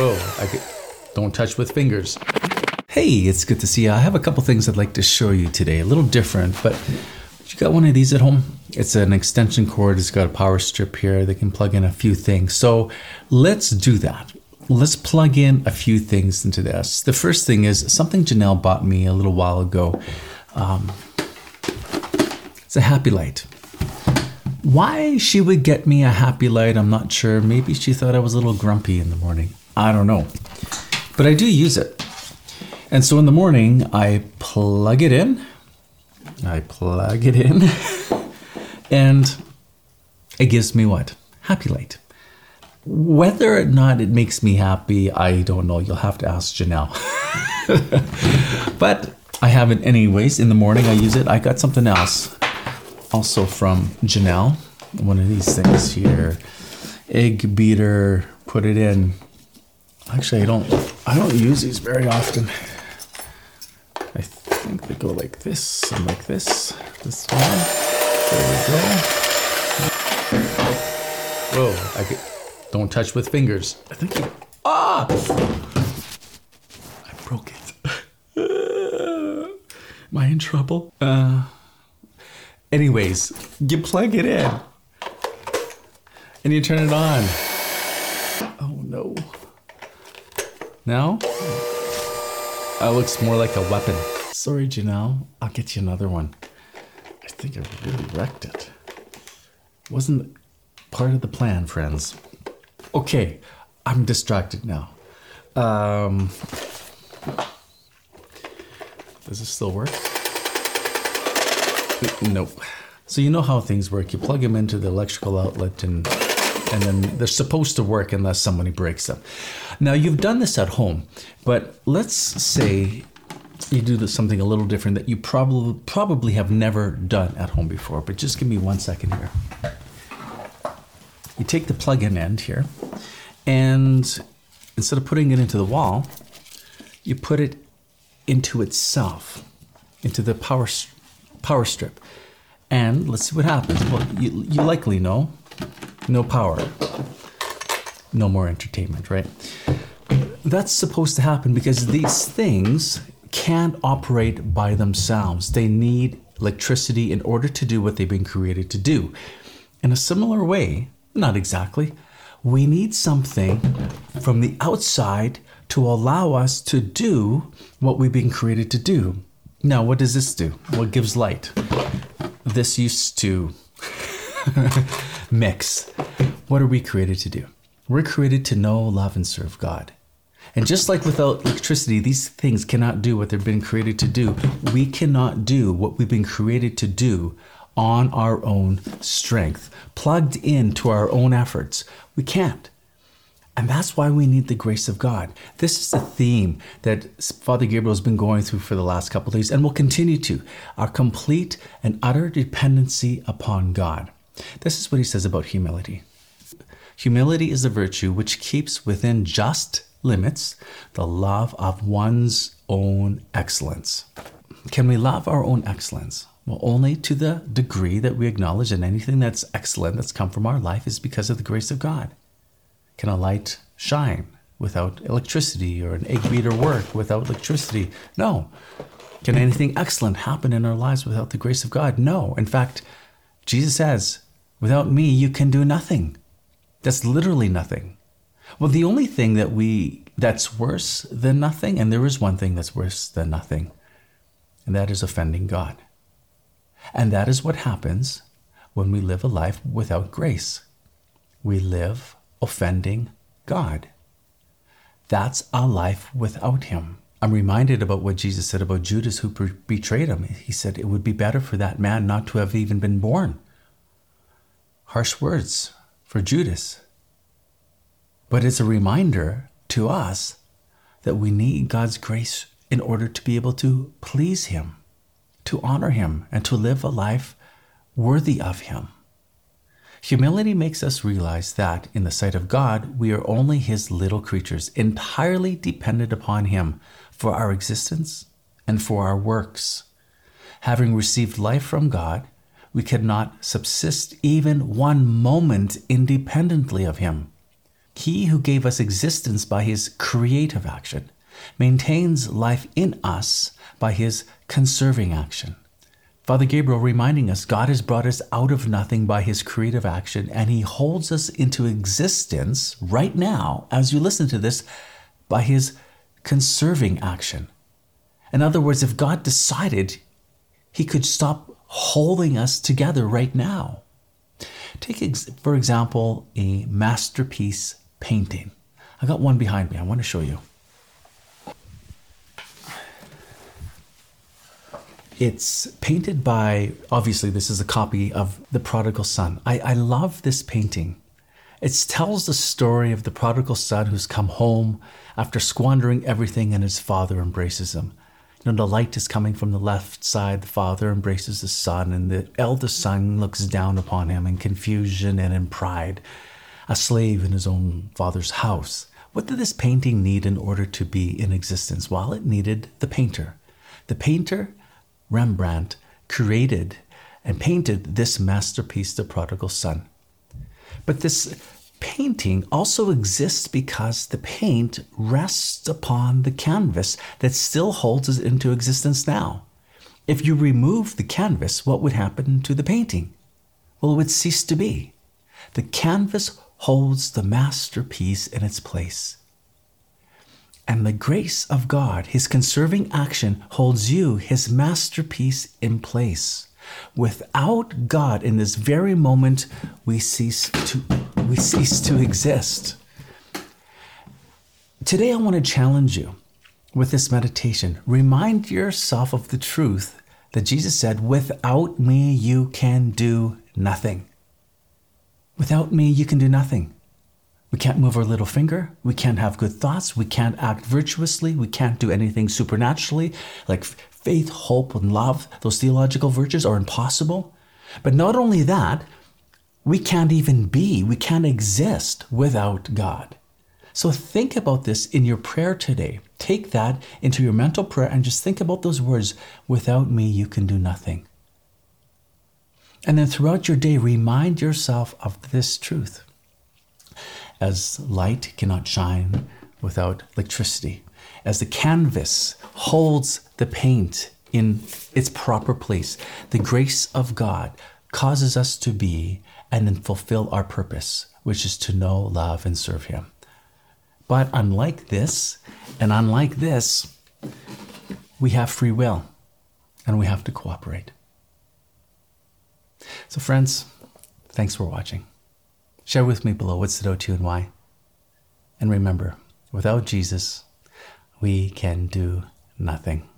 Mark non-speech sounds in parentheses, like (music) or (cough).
Whoa, I get, don't touch with fingers. Hey, it's good to see you. I have a couple things I'd like to show you today. A little different, but you got one of these at home? It's an extension cord. It's got a power strip here. They can plug in a few things. So let's do that. Let's plug in a few things into this. The first thing is something Janelle bought me a little while ago. Um, it's a happy light. Why she would get me a happy light, I'm not sure. Maybe she thought I was a little grumpy in the morning. I don't know. But I do use it. And so in the morning, I plug it in. I plug it in. (laughs) and it gives me what? Happy light. Whether or not it makes me happy, I don't know. You'll have to ask Janelle. (laughs) but I have it anyways. In the morning, I use it. I got something else also from Janelle. One of these things here. Egg beater, put it in. Actually, I don't I don't use these very often. I think they go like this and like this. This one. There we go. Whoa, I get, don't touch with fingers. I think you, ah! I broke it. (laughs) Am I in trouble? Uh Anyways, you plug it in and you turn it on. Oh no. Now? That looks more like a weapon. Sorry, Janelle. I'll get you another one. I think I really wrecked it. Wasn't part of the plan, friends. Okay, I'm distracted now. Um, does this still work? Nope. So you know how things work. You plug them into the electrical outlet and and then they're supposed to work unless somebody breaks them. Now you've done this at home, but let's say you do this, something a little different that you probably probably have never done at home before. But just give me one second here. You take the plug-in end here, and instead of putting it into the wall, you put it into itself, into the power power strip. And let's see what happens. Well, you, you likely know no power, no more entertainment, right? That's supposed to happen because these things can't operate by themselves. They need electricity in order to do what they've been created to do. In a similar way, not exactly, we need something from the outside to allow us to do what we've been created to do. Now, what does this do? What gives light? This used to (laughs) mix. What are we created to do? We're created to know, love, and serve God. And just like without electricity, these things cannot do what they've been created to do. We cannot do what we've been created to do on our own strength, plugged into our own efforts. We can't. And that's why we need the grace of God. This is the theme that Father Gabriel has been going through for the last couple days and will continue to our complete and utter dependency upon God. This is what he says about humility. Humility is a virtue which keeps within just limits the love of one's own excellence. Can we love our own excellence? Well, only to the degree that we acknowledge that anything that's excellent that's come from our life is because of the grace of God. Can a light shine without electricity or an egg beater work without electricity? No. Can anything excellent happen in our lives without the grace of God? No. In fact, Jesus says, without me, you can do nothing. That's literally nothing. Well, the only thing that we that's worse than nothing, and there is one thing that's worse than nothing, and that is offending God. And that is what happens when we live a life without grace. We live offending God. That's a life without Him. I'm reminded about what Jesus said about Judas who betrayed him. He said it would be better for that man not to have even been born. Harsh words for Judas. But it's a reminder to us that we need God's grace in order to be able to please Him, to honor Him, and to live a life worthy of Him. Humility makes us realize that, in the sight of God, we are only His little creatures, entirely dependent upon Him for our existence and for our works. Having received life from God, we cannot subsist even one moment independently of Him. He who gave us existence by his creative action maintains life in us by his conserving action. Father Gabriel reminding us God has brought us out of nothing by his creative action, and he holds us into existence right now, as you listen to this, by his conserving action. In other words, if God decided, he could stop holding us together right now. Take, for example, a masterpiece painting. I got one behind me. I want to show you. It's painted by, obviously, this is a copy of The Prodigal Son. I, I love this painting. It tells the story of the prodigal son who's come home after squandering everything and his father embraces him. You know, the light is coming from the left side. The father embraces the son, and the eldest son looks down upon him in confusion and in pride, a slave in his own father's house. What did this painting need in order to be in existence? Well, it needed the painter. The painter Rembrandt created and painted this masterpiece, The Prodigal Son. But this painting also exists because the paint rests upon the canvas that still holds it into existence now. If you remove the canvas, what would happen to the painting? Well, it would cease to be. The canvas holds the masterpiece in its place. And the grace of God, His conserving action, holds you, His masterpiece, in place. Without God, in this very moment, we cease to, we cease to exist. Today, I want to challenge you with this meditation. Remind yourself of the truth that Jesus said, Without me, you can do nothing. Without me, you can do nothing. We can't move our little finger. We can't have good thoughts. We can't act virtuously. We can't do anything supernaturally. Like faith, hope, and love, those theological virtues are impossible. But not only that, we can't even be, we can't exist without God. So think about this in your prayer today. Take that into your mental prayer and just think about those words without me, you can do nothing. And then throughout your day, remind yourself of this truth as light cannot shine without electricity, as the canvas holds the paint in its proper place, the grace of God causes us to be and then fulfill our purpose, which is to know, love, and serve Him. But unlike this, and unlike this, we have free will and we have to cooperate. So, friends, thanks for watching. Share with me below what stood out to you and why. And remember, without Jesus, we can do nothing.